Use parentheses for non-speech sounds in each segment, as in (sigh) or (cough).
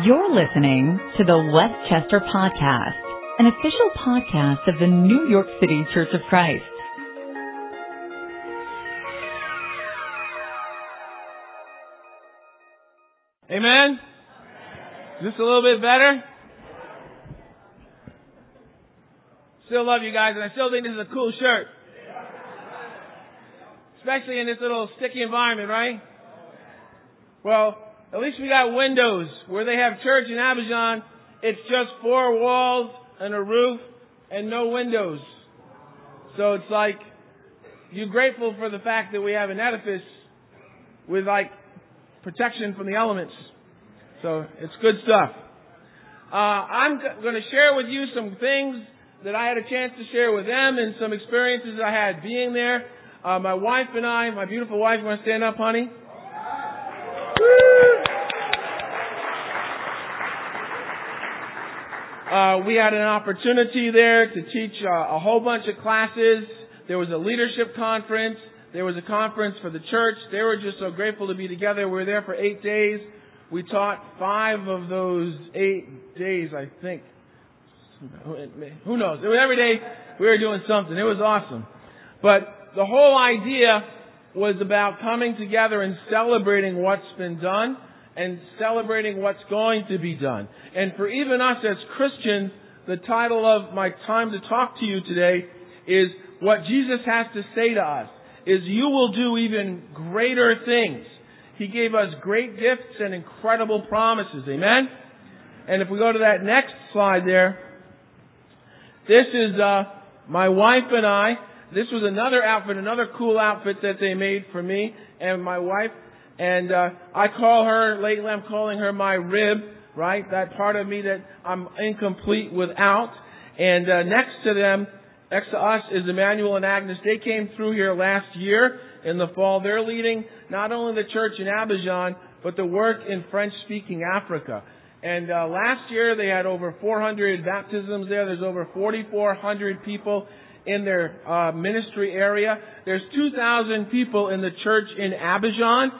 You're listening to the Westchester Podcast, an official podcast of the New York City Church of Christ. Amen? Is this a little bit better? Still love you guys, and I still think this is a cool shirt. Especially in this little sticky environment, right? Well, at least we got windows. Where they have church in Abidjan, it's just four walls and a roof and no windows. So it's like you're grateful for the fact that we have an edifice with like protection from the elements. So it's good stuff. Uh, I'm going to share with you some things that I had a chance to share with them and some experiences I had being there. Uh, my wife and I, my beautiful wife, you want to stand up, honey? Uh, we had an opportunity there to teach uh, a whole bunch of classes. There was a leadership conference. There was a conference for the church. They were just so grateful to be together. We were there for eight days. We taught five of those eight days, I think. Who knows? It was every day we were doing something. It was awesome. But the whole idea was about coming together and celebrating what's been done and celebrating what's going to be done. And for even us as Christians, the title of my time to talk to you today is what Jesus has to say to us is you will do even greater things. He gave us great gifts and incredible promises. Amen? And if we go to that next slide there, this is uh, my wife and I. This was another outfit, another cool outfit that they made for me and my wife. And uh, I call her, lately I'm calling her my rib, right? That part of me that I'm incomplete without. And uh, next to them, next to us is Emmanuel and Agnes. They came through here last year in the fall. They're leading not only the church in Abidjan, but the work in French-speaking Africa. And uh, last year they had over 400 baptisms there. There's over 4,400 people in their uh, ministry area. There's 2,000 people in the church in Abidjan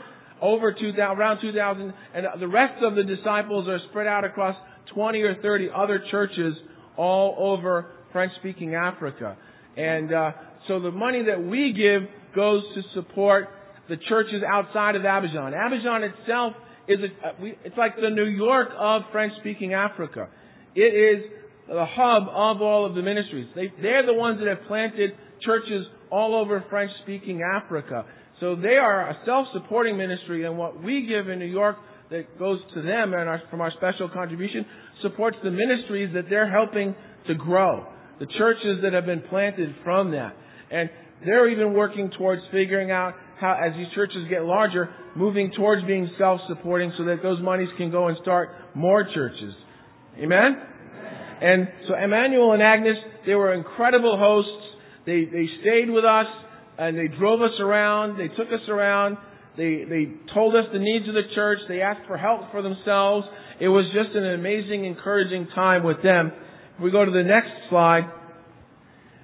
over 2000, around 2000, and the rest of the disciples are spread out across 20 or 30 other churches all over French-speaking Africa. And uh, so the money that we give goes to support the churches outside of Abidjan. Abidjan itself is a, uh, it's like the New York of French-speaking Africa. It is the hub of all of the ministries. They, they're the ones that have planted churches all over French-speaking Africa. So they are a self-supporting ministry, and what we give in New York that goes to them and our, from our special contribution supports the ministries that they're helping to grow, the churches that have been planted from that. And they're even working towards figuring out how, as these churches get larger, moving towards being self-supporting so that those monies can go and start more churches. Amen? And so Emmanuel and Agnes, they were incredible hosts. They, they stayed with us and they drove us around. They took us around. They, they told us the needs of the church. They asked for help for themselves. It was just an amazing, encouraging time with them. If we go to the next slide,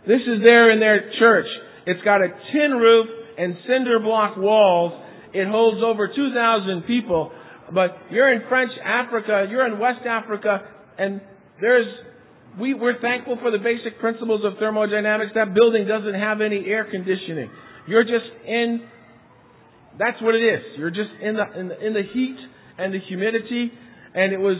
this is there in their church. It's got a tin roof and cinder block walls. It holds over 2,000 people. But you're in French Africa, you're in West Africa, and there's we, we're thankful for the basic principles of thermodynamics. That building doesn't have any air conditioning. You're just in, that's what it is. You're just in the, in the, in the heat and the humidity. And it was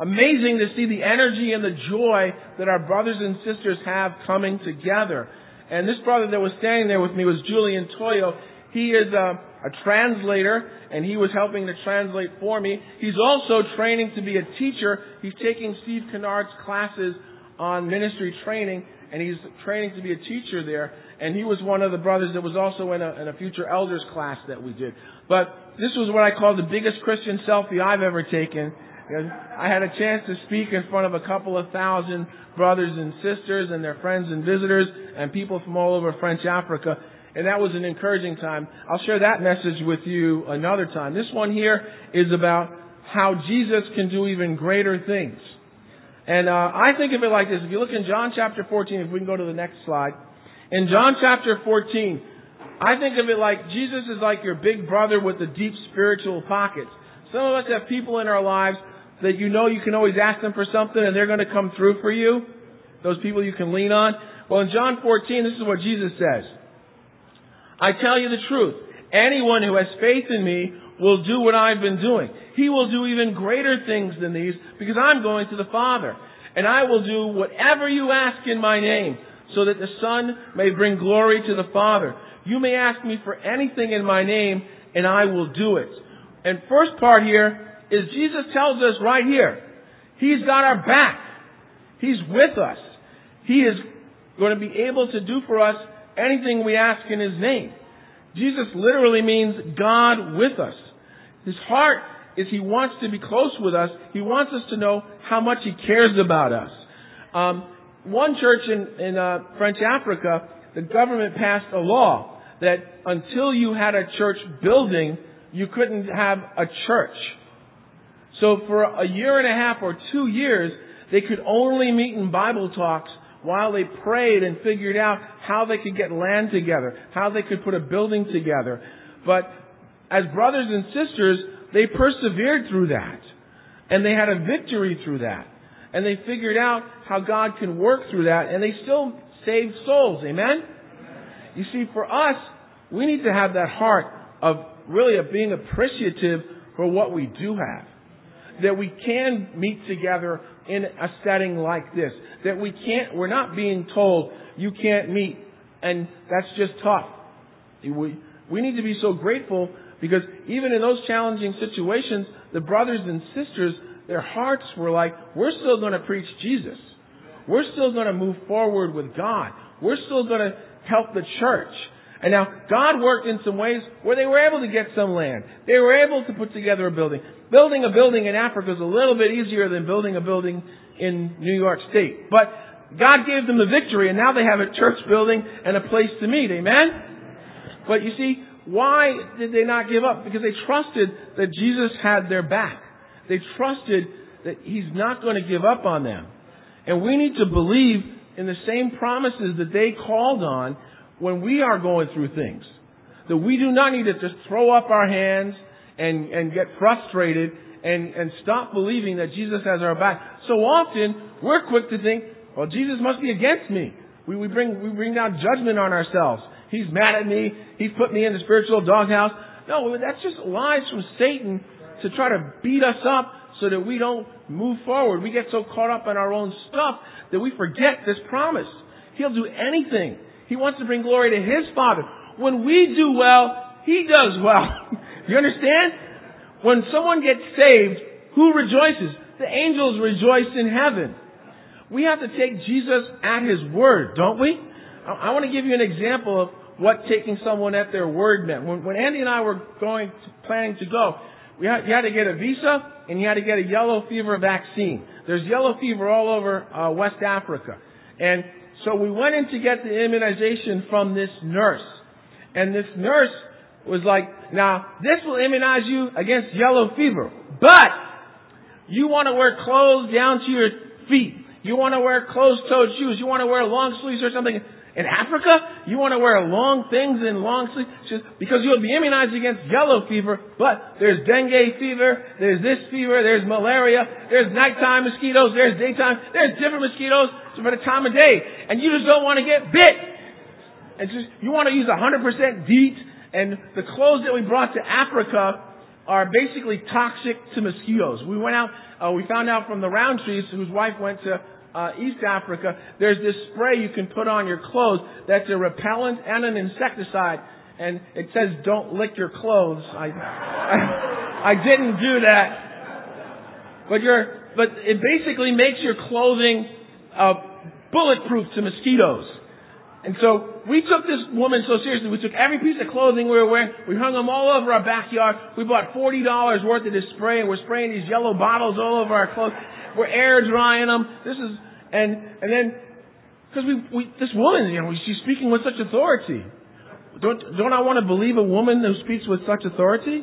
amazing to see the energy and the joy that our brothers and sisters have coming together. And this brother that was standing there with me was Julian Toyo. He is a, a translator, and he was helping to translate for me. He's also training to be a teacher. He's taking Steve Kinnard's classes on ministry training, and he's training to be a teacher there. And he was one of the brothers that was also in a, in a future elders class that we did. But this was what I call the biggest Christian selfie I've ever taken. I had a chance to speak in front of a couple of thousand brothers and sisters and their friends and visitors and people from all over French Africa and that was an encouraging time. I'll share that message with you another time. This one here is about how Jesus can do even greater things. And uh, I think of it like this. If you look in John chapter 14, if we can go to the next slide. In John chapter 14, I think of it like Jesus is like your big brother with the deep spiritual pockets. Some of us have people in our lives that you know you can always ask them for something and they're going to come through for you? Those people you can lean on? Well, in John 14, this is what Jesus says. I tell you the truth. Anyone who has faith in me will do what I've been doing. He will do even greater things than these because I'm going to the Father. And I will do whatever you ask in my name so that the Son may bring glory to the Father. You may ask me for anything in my name and I will do it. And first part here is Jesus tells us right here, He's got our back. He's with us. He is going to be able to do for us anything we ask in His name. Jesus literally means God with us. His heart is He wants to be close with us. He wants us to know how much He cares about us. Um, one church in, in uh, French Africa, the government passed a law that until you had a church building, you couldn't have a church. So for a year and a half or two years, they could only meet in Bible talks while they prayed and figured out how they could get land together, how they could put a building together. But as brothers and sisters, they persevered through that. And they had a victory through that. And they figured out how God can work through that. And they still saved souls. Amen? You see, for us, we need to have that heart of really of being appreciative for what we do have. That we can meet together in a setting like this. That we can't, we're not being told you can't meet and that's just tough. We, we need to be so grateful because even in those challenging situations, the brothers and sisters, their hearts were like, we're still going to preach Jesus. We're still going to move forward with God. We're still going to help the church. And now, God worked in some ways where they were able to get some land. They were able to put together a building. Building a building in Africa is a little bit easier than building a building in New York State. But God gave them the victory, and now they have a church building and a place to meet. Amen? But you see, why did they not give up? Because they trusted that Jesus had their back. They trusted that He's not going to give up on them. And we need to believe in the same promises that they called on when we are going through things. That we do not need to just throw up our hands and, and get frustrated and, and stop believing that Jesus has our back. So often, we're quick to think, well, Jesus must be against me. We, we, bring, we bring down judgment on ourselves. He's mad at me. He's put me in the spiritual doghouse. No, that's just lies from Satan to try to beat us up so that we don't move forward. We get so caught up in our own stuff that we forget this promise. He'll do anything. He wants to bring glory to His Father. When we do well, He does well. (laughs) you understand? When someone gets saved, who rejoices? The angels rejoice in heaven. We have to take Jesus at His word, don't we? I, I want to give you an example of what taking someone at their word meant. When, when Andy and I were going, to, planning to go, we had, you had to get a visa and you had to get a yellow fever vaccine. There's yellow fever all over uh, West Africa. And so we went in to get the immunization from this nurse. And this nurse was like, now, this will immunize you against yellow fever, but you want to wear clothes down to your feet. You want to wear closed-toed shoes. You want to wear long sleeves or something. In Africa, you want to wear long things and long sleeves because you'll be immunized against yellow fever, but there's dengue fever, there's this fever, there's malaria, there's nighttime mosquitoes, there's daytime, there's different mosquitoes for the time of day, and you just don't want to get bit. And just, you want to use 100% DEET, and the clothes that we brought to Africa are basically toxic to mosquitoes. We went out, uh, we found out from the Rowntrees, whose wife went to uh, East Africa, there's this spray you can put on your clothes that's a repellent and an insecticide. And it says don't lick your clothes. I, I, (laughs) I didn't do that. But you're, but it basically makes your clothing, uh, bulletproof to mosquitoes. And so we took this woman so seriously. We took every piece of clothing we were wearing. We hung them all over our backyard. We bought $40 worth of this spray and we're spraying these yellow bottles all over our clothes. We're air drying them. This is, and, and then, because we, we, this woman, you know, she's speaking with such authority. Don't, don't I want to believe a woman who speaks with such authority?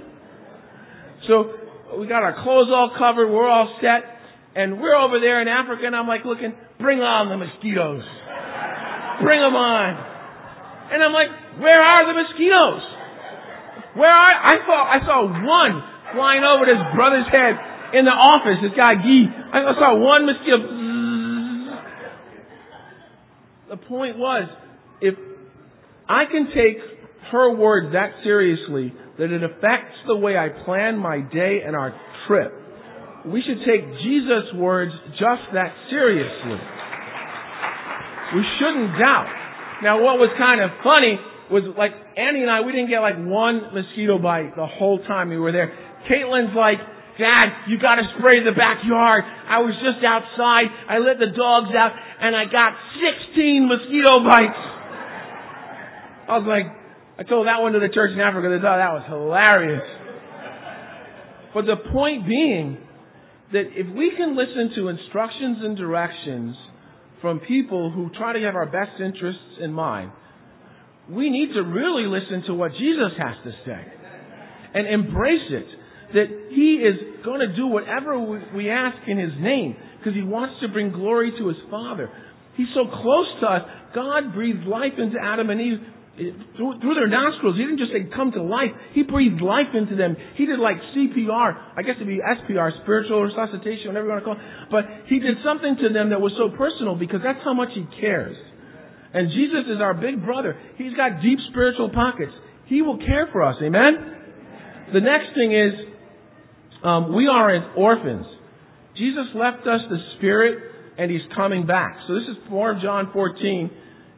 So, we got our clothes all covered, we're all set, and we're over there in Africa, and I'm like looking, bring on the mosquitoes. Bring them on. And I'm like, where are the mosquitoes? Where are, I saw, I saw one flying over this brother's head in the office, this guy Gee. I saw one mosquito. The point was, if I can take her words that seriously, that it affects the way I plan my day and our trip, we should take Jesus' words just that seriously. We shouldn't doubt. Now, what was kind of funny was like Annie and I, we didn't get like one mosquito bite the whole time we were there. Caitlin's like, Dad, you gotta spray the backyard. I was just outside. I let the dogs out and I got 16 mosquito bites. I was like, I told that one to the church in Africa. They thought that was hilarious. But the point being that if we can listen to instructions and directions from people who try to have our best interests in mind, we need to really listen to what Jesus has to say and embrace it. That He is going to do whatever we ask in His name because He wants to bring glory to His Father. He's so close to us. God breathed life into Adam and Eve through, through their nostrils. He didn't just say come to life. He breathed life into them. He did like CPR. I guess it'd be SPR, spiritual resuscitation, whatever you want to call it. But He did something to them that was so personal because that's how much He cares. And Jesus is our big brother. He's got deep spiritual pockets. He will care for us. Amen? The next thing is, um, we are as orphans. Jesus left us the Spirit and He's coming back. So this is 4 John 14.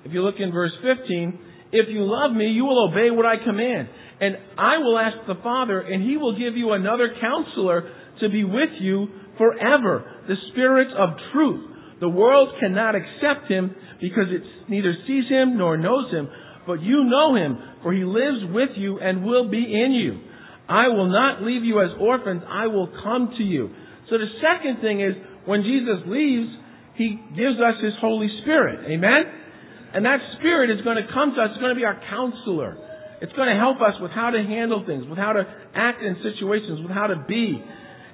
If you look in verse 15, if you love me, you will obey what I command. And I will ask the Father, and He will give you another counselor to be with you forever, the Spirit of truth. The world cannot accept Him because it neither sees him nor knows him, but you know him, for he lives with you and will be in you. I will not leave you as orphans, I will come to you. So the second thing is, when Jesus leaves, he gives us his Holy Spirit. Amen? And that Spirit is going to come to us, it's going to be our counselor. It's going to help us with how to handle things, with how to act in situations, with how to be.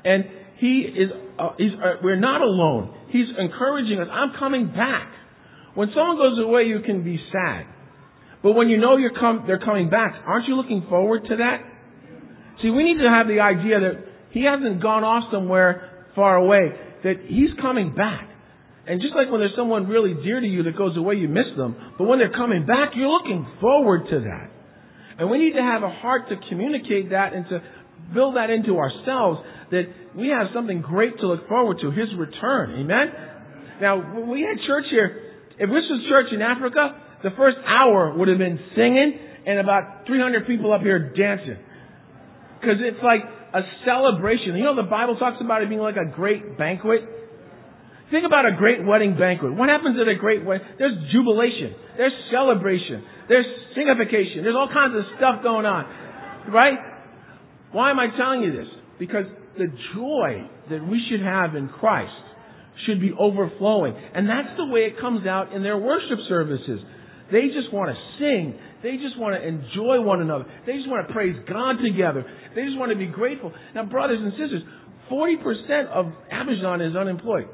And he is, uh, uh, we're not alone. He's encouraging us. I'm coming back. When someone goes away, you can be sad. But when you know you're com- they're coming back, aren't you looking forward to that? See, we need to have the idea that he hasn't gone off somewhere far away, that he's coming back. And just like when there's someone really dear to you that goes away, you miss them. But when they're coming back, you're looking forward to that. And we need to have a heart to communicate that and to build that into ourselves that we have something great to look forward to, His return. Amen? Now, we had church here if this was church in Africa, the first hour would have been singing and about 300 people up here dancing. Because it's like a celebration. You know, the Bible talks about it being like a great banquet. Think about a great wedding banquet. What happens at a great wedding? There's jubilation. There's celebration. There's signification. There's all kinds of stuff going on. Right? Why am I telling you this? Because the joy that we should have in Christ should be overflowing. And that's the way it comes out in their worship services. They just want to sing. They just want to enjoy one another. They just want to praise God together. They just want to be grateful. Now, brothers and sisters, 40% of Abidjan is unemployed.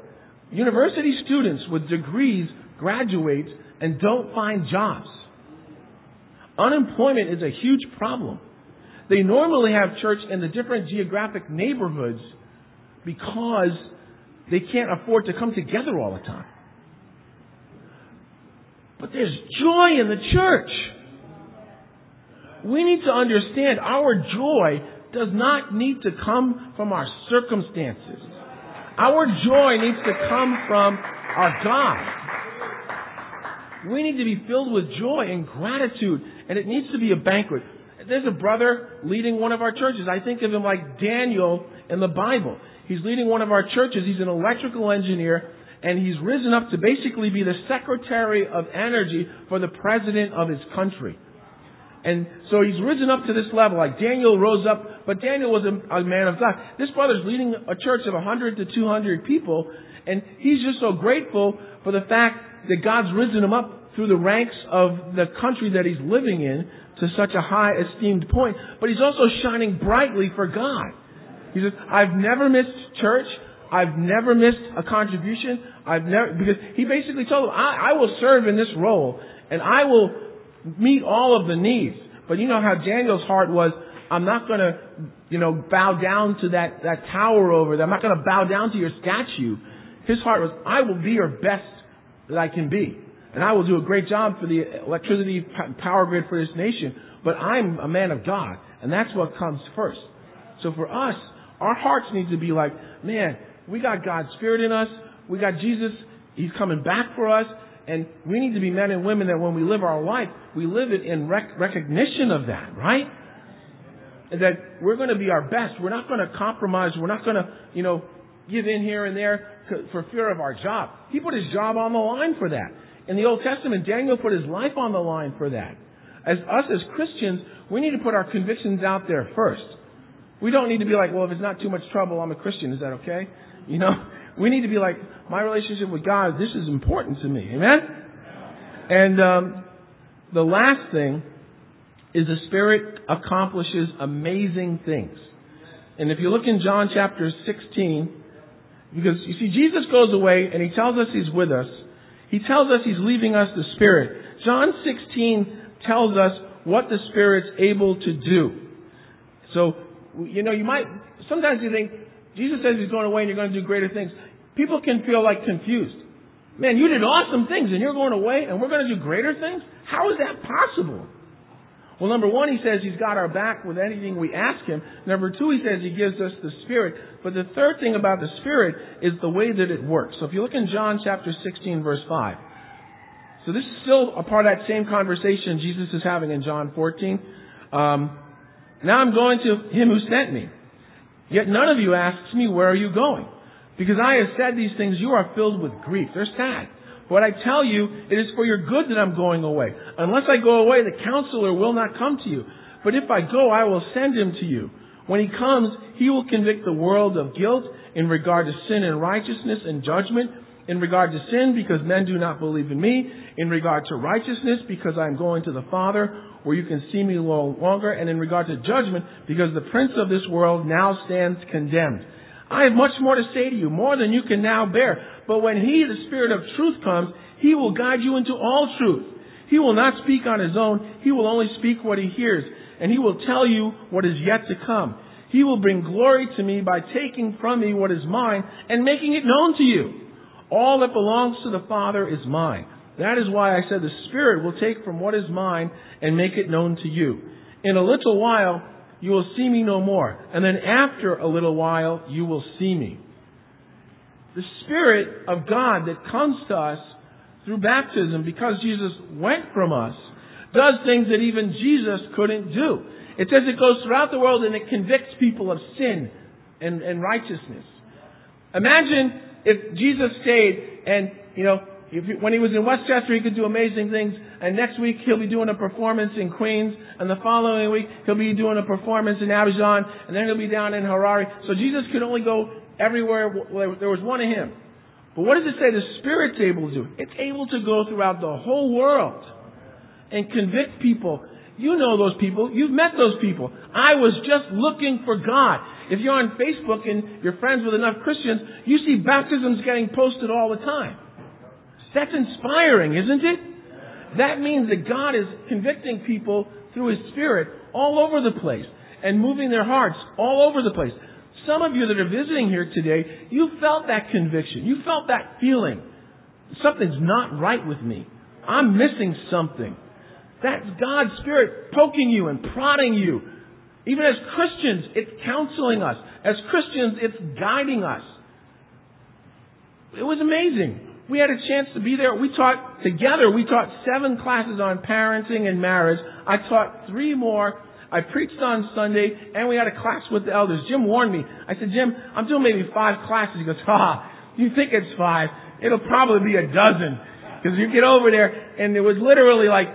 University students with degrees graduate and don't find jobs. Unemployment is a huge problem. They normally have church in the different geographic neighborhoods because they can't afford to come together all the time. But there's joy in the church. We need to understand our joy does not need to come from our circumstances. Our joy needs to come from our God. We need to be filled with joy and gratitude, and it needs to be a banquet. There's a brother leading one of our churches. I think of him like Daniel in the Bible. He's leading one of our churches. He's an electrical engineer, and he's risen up to basically be the Secretary of Energy for the President of his country. And so he's risen up to this level, like Daniel rose up, but Daniel was a, a man of God. This brother's leading a church of 100 to 200 people, and he's just so grateful for the fact that God's risen him up through the ranks of the country that he's living in to such a high esteemed point. But he's also shining brightly for God. He says, I've never missed church. I've never missed a contribution. I've never, because he basically told them, I, I will serve in this role and I will meet all of the needs. But you know how Daniel's heart was, I'm not going to, you know, bow down to that, that tower over there. I'm not going to bow down to your statue. His heart was, I will be your best that I can be. And I will do a great job for the electricity power grid for this nation. But I'm a man of God. And that's what comes first. So for us, our hearts need to be like, man, we got God's Spirit in us. We got Jesus. He's coming back for us. And we need to be men and women that when we live our life, we live it in rec- recognition of that, right? That we're going to be our best. We're not going to compromise. We're not going to, you know, give in here and there for fear of our job. He put his job on the line for that. In the Old Testament, Daniel put his life on the line for that. As us as Christians, we need to put our convictions out there first. We don't need to be like, well, if it's not too much trouble, I'm a Christian. Is that okay? You know, we need to be like, my relationship with God, this is important to me. Amen? And um, the last thing is the Spirit accomplishes amazing things. And if you look in John chapter 16, because you see, Jesus goes away and he tells us he's with us. He tells us he's leaving us the Spirit. John 16 tells us what the Spirit's able to do. So, you know, you might, sometimes you think, Jesus says he's going away and you're going to do greater things. People can feel like confused. Man, you did awesome things and you're going away and we're going to do greater things? How is that possible? Well, number one, he says he's got our back with anything we ask him. Number two, he says he gives us the Spirit. But the third thing about the Spirit is the way that it works. So if you look in John chapter 16, verse 5. So this is still a part of that same conversation Jesus is having in John 14. Um, now I'm going to him who sent me. Yet none of you asks me, where are you going? Because I have said these things, you are filled with grief. They're sad. What I tell you, it is for your good that I'm going away. Unless I go away, the counselor will not come to you. But if I go, I will send him to you. When he comes, he will convict the world of guilt in regard to sin and righteousness and judgment. In regard to sin, because men do not believe in me. In regard to righteousness, because I am going to the Father, where you can see me no longer. And in regard to judgment, because the prince of this world now stands condemned. I have much more to say to you, more than you can now bear. But when He, the Spirit of truth, comes, He will guide you into all truth. He will not speak on His own. He will only speak what He hears. And He will tell you what is yet to come. He will bring glory to me by taking from me what is mine and making it known to you. All that belongs to the Father is mine. That is why I said the Spirit will take from what is mine and make it known to you. In a little while, you will see me no more. And then after a little while, you will see me. The Spirit of God that comes to us through baptism because Jesus went from us does things that even Jesus couldn't do. It says it goes throughout the world and it convicts people of sin and, and righteousness. Imagine if Jesus stayed and, you know, when he was in Westchester, he could do amazing things. And next week, he'll be doing a performance in Queens. And the following week, he'll be doing a performance in Abidjan. And then he'll be down in Harare. So Jesus could only go everywhere where there was one of him. But what does it say the Spirit's able to do? It's able to go throughout the whole world and convict people. You know those people. You've met those people. I was just looking for God. If you're on Facebook and you're friends with enough Christians, you see baptisms getting posted all the time. That's inspiring, isn't it? That means that God is convicting people through His Spirit all over the place and moving their hearts all over the place. Some of you that are visiting here today, you felt that conviction. You felt that feeling. Something's not right with me. I'm missing something. That's God's Spirit poking you and prodding you. Even as Christians, it's counseling us. As Christians, it's guiding us. It was amazing we had a chance to be there. We taught together, we taught seven classes on parenting and marriage. I taught three more. I preached on Sunday, and we had a class with the elders. Jim warned me. I said, Jim, I'm doing maybe five classes. He goes, ah, you think it's five. It'll probably be a dozen. Because you get over there, and it was literally like,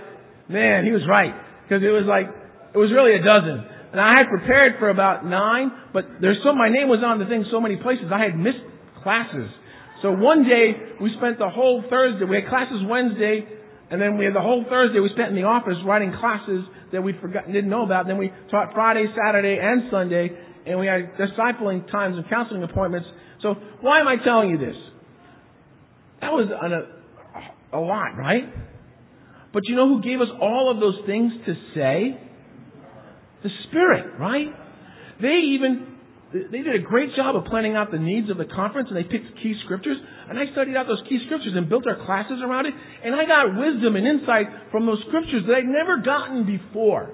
man, he was right. Because it was like, it was really a dozen. And I had prepared for about nine, but there's so, my name was on the thing so many places, I had missed classes. So one day we spent the whole Thursday. We had classes Wednesday, and then we had the whole Thursday we spent in the office writing classes that we forgot didn't know about. Then we taught Friday, Saturday, and Sunday, and we had discipling times and counseling appointments. So why am I telling you this? That was a, a lot, right? But you know who gave us all of those things to say? The Spirit, right? They even, they did a great job of planning out the needs of the conference and they picked key scriptures. And I studied out those key scriptures and built our classes around it. And I got wisdom and insight from those scriptures that I'd never gotten before.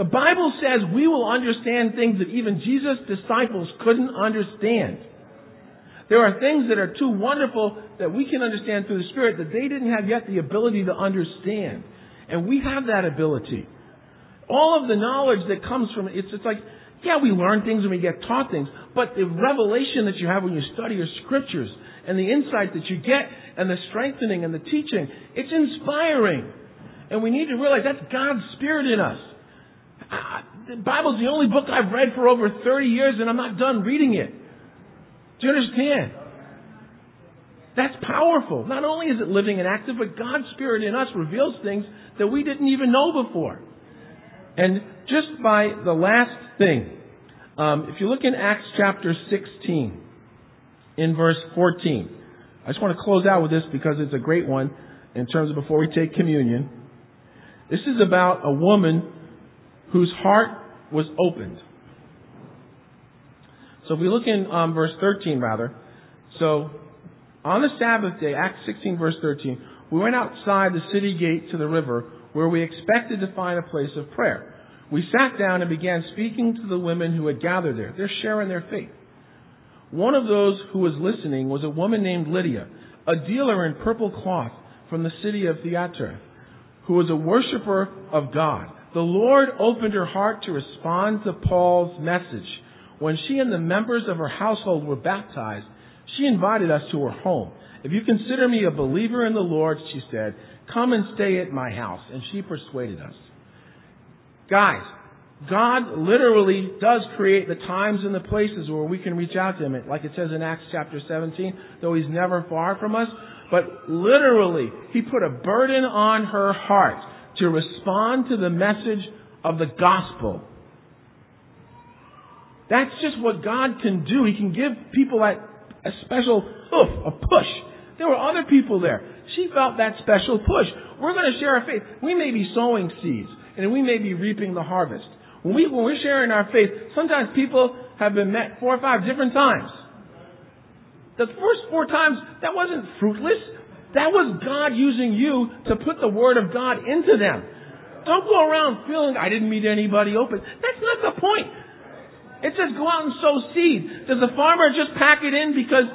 The Bible says we will understand things that even Jesus' disciples couldn't understand. There are things that are too wonderful that we can understand through the Spirit that they didn't have yet the ability to understand. And we have that ability. All of the knowledge that comes from it, it's, it's like, yeah, we learn things and we get taught things, but the revelation that you have when you study your scriptures and the insight that you get and the strengthening and the teaching, it's inspiring. And we need to realize that's God's Spirit in us. Ah, the Bible's the only book I've read for over 30 years and I'm not done reading it. Do you understand? That's powerful. Not only is it living and active, but God's Spirit in us reveals things that we didn't even know before. And just by the last thing, um, if you look in Acts chapter 16, in verse 14, I just want to close out with this because it's a great one in terms of before we take communion. This is about a woman whose heart was opened. So if we look in um, verse 13, rather, so on the Sabbath day, Acts 16, verse 13, we went outside the city gate to the river where we expected to find a place of prayer. We sat down and began speaking to the women who had gathered there. They're sharing their faith. One of those who was listening was a woman named Lydia, a dealer in purple cloth from the city of Thyatira, who was a worshiper of God. The Lord opened her heart to respond to Paul's message. When she and the members of her household were baptized, she invited us to her home. If you consider me a believer in the Lord, she said, come and stay at my house. And she persuaded us. Guys, God literally does create the times and the places where we can reach out to Him. Like it says in Acts chapter 17, though He's never far from us. But literally, He put a burden on her heart to respond to the message of the gospel. That's just what God can do. He can give people that a special hoof, a push. There were other people there. She felt that special push. We're going to share our faith. We may be sowing seeds, and we may be reaping the harvest. When, we, when we're sharing our faith, sometimes people have been met four or five different times. The first four times, that wasn't fruitless. That was God using you to put the Word of God into them. Don't go around feeling I didn't meet anybody open. That's not the point. It says go out and sow seed. Does the farmer just pack it in because,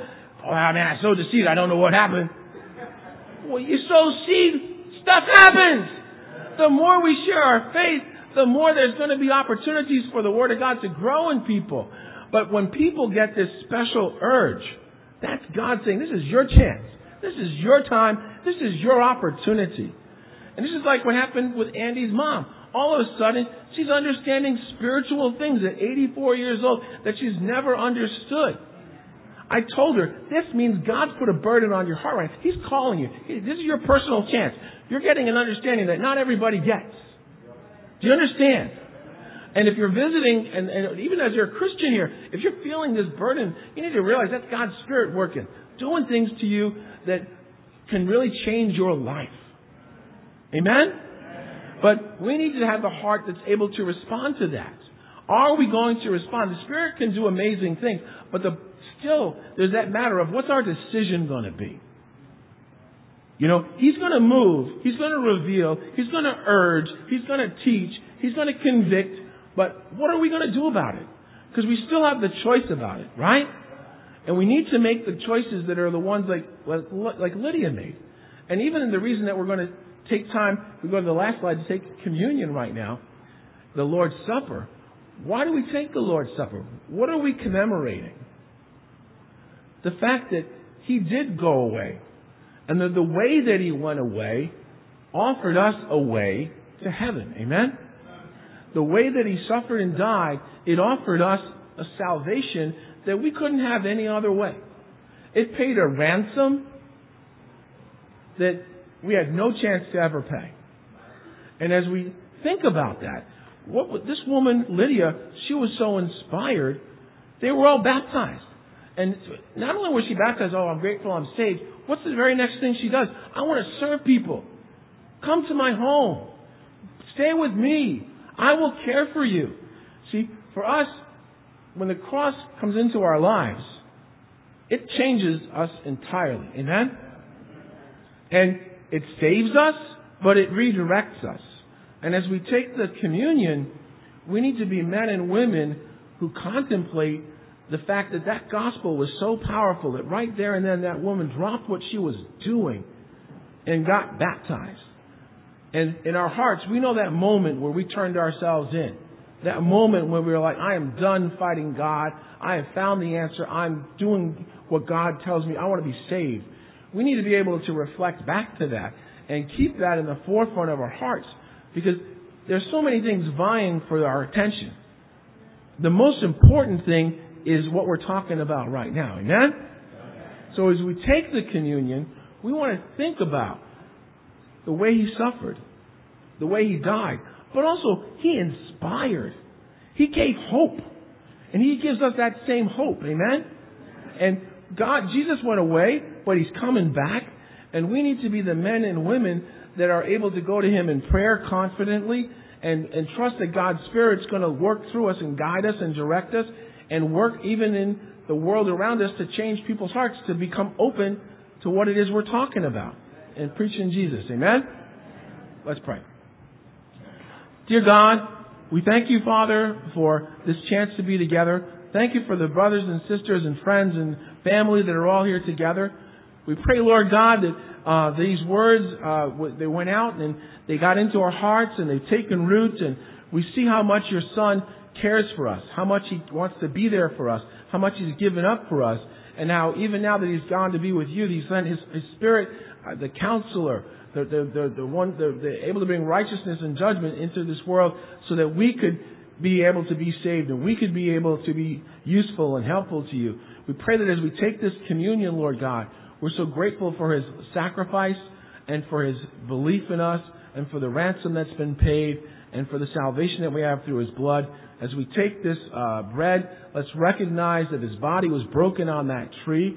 oh man, I sowed the seed, I don't know what happened. Well, you sow seed, stuff happens. The more we share our faith, the more there's going to be opportunities for the Word of God to grow in people. But when people get this special urge, that's God saying, this is your chance. This is your time. This is your opportunity. And this is like what happened with Andy's mom. All of a sudden, she's understanding spiritual things at 84 years old that she's never understood. I told her, this means God's put a burden on your heart right He's calling you. This is your personal chance. You're getting an understanding that not everybody gets. Do you understand? And if you're visiting, and, and even as you're a Christian here, if you're feeling this burden, you need to realize that's God's Spirit working, doing things to you that can really change your life. Amen? But we need to have the heart that's able to respond to that. Are we going to respond? The Spirit can do amazing things, but the, still, there's that matter of what's our decision going to be? You know, He's going to move, He's going to reveal, He's going to urge, He's going to teach, He's going to convict, but what are we going to do about it? Because we still have the choice about it, right? And we need to make the choices that are the ones like, like Lydia made. And even the reason that we're going to take time, we go to the last slide to take communion right now, the Lord's Supper. Why do we take the Lord's Supper? What are we commemorating? The fact that He did go away. And that the way that He went away offered us a way to heaven. Amen? The way that He suffered and died, it offered us a salvation that we couldn't have any other way. It paid a ransom that we had no chance to ever pay. And as we think about that, what this woman, Lydia, she was so inspired, they were all baptized. And not only was she baptized, oh, I'm grateful I'm saved, what's the very next thing she does? I want to serve people. Come to my home. Stay with me. I will care for you. See, for us, when the cross comes into our lives, it changes us entirely. Amen? And it saves us, but it redirects us. And as we take the communion, we need to be men and women who contemplate the fact that that gospel was so powerful that right there and then that woman dropped what she was doing and got baptized. And in our hearts, we know that moment where we turned ourselves in. That moment when we were like, I am done fighting God. I have found the answer. I'm doing what God tells me. I want to be saved. We need to be able to reflect back to that and keep that in the forefront of our hearts because there's so many things vying for our attention. The most important thing is what we're talking about right now. Amen? So as we take the communion, we want to think about the way he suffered, the way he died, but also he inspired. He gave hope. And he gives us that same hope. Amen? And God, Jesus went away, but he's coming back. And we need to be the men and women that are able to go to him in prayer confidently and, and trust that God's Spirit's going to work through us and guide us and direct us and work even in the world around us to change people's hearts to become open to what it is we're talking about and preaching Jesus. Amen? Let's pray. Dear God, we thank you, Father, for this chance to be together. Thank you for the brothers and sisters and friends and family that are all here together. We pray, Lord God, that uh, these words uh, they went out and they got into our hearts and they've taken root, and we see how much your Son cares for us, how much He wants to be there for us, how much He's given up for us, and now even now that He's gone to be with you, He sent His, His Spirit, uh, the Counselor, the, the, the, the one, the, the, able to bring righteousness and judgment into this world, so that we could be able to be saved and we could be able to be useful and helpful to you. We pray that as we take this communion, Lord God, we're so grateful for His sacrifice and for His belief in us and for the ransom that's been paid and for the salvation that we have through His blood. As we take this uh, bread, let's recognize that His body was broken on that tree.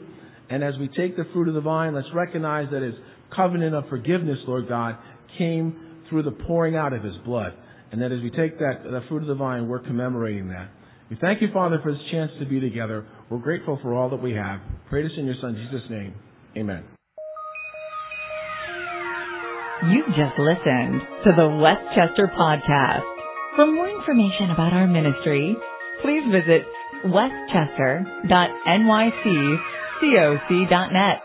And as we take the fruit of the vine, let's recognize that His covenant of forgiveness, Lord God, came through the pouring out of His blood. And that as we take that, the fruit of the vine, we're commemorating that. We thank you, Father, for this chance to be together. We're grateful for all that we have. Pray this in your Son, Jesus' name. Amen. You've just listened to the Westchester Podcast. For more information about our ministry, please visit westchester.nyccoc.net.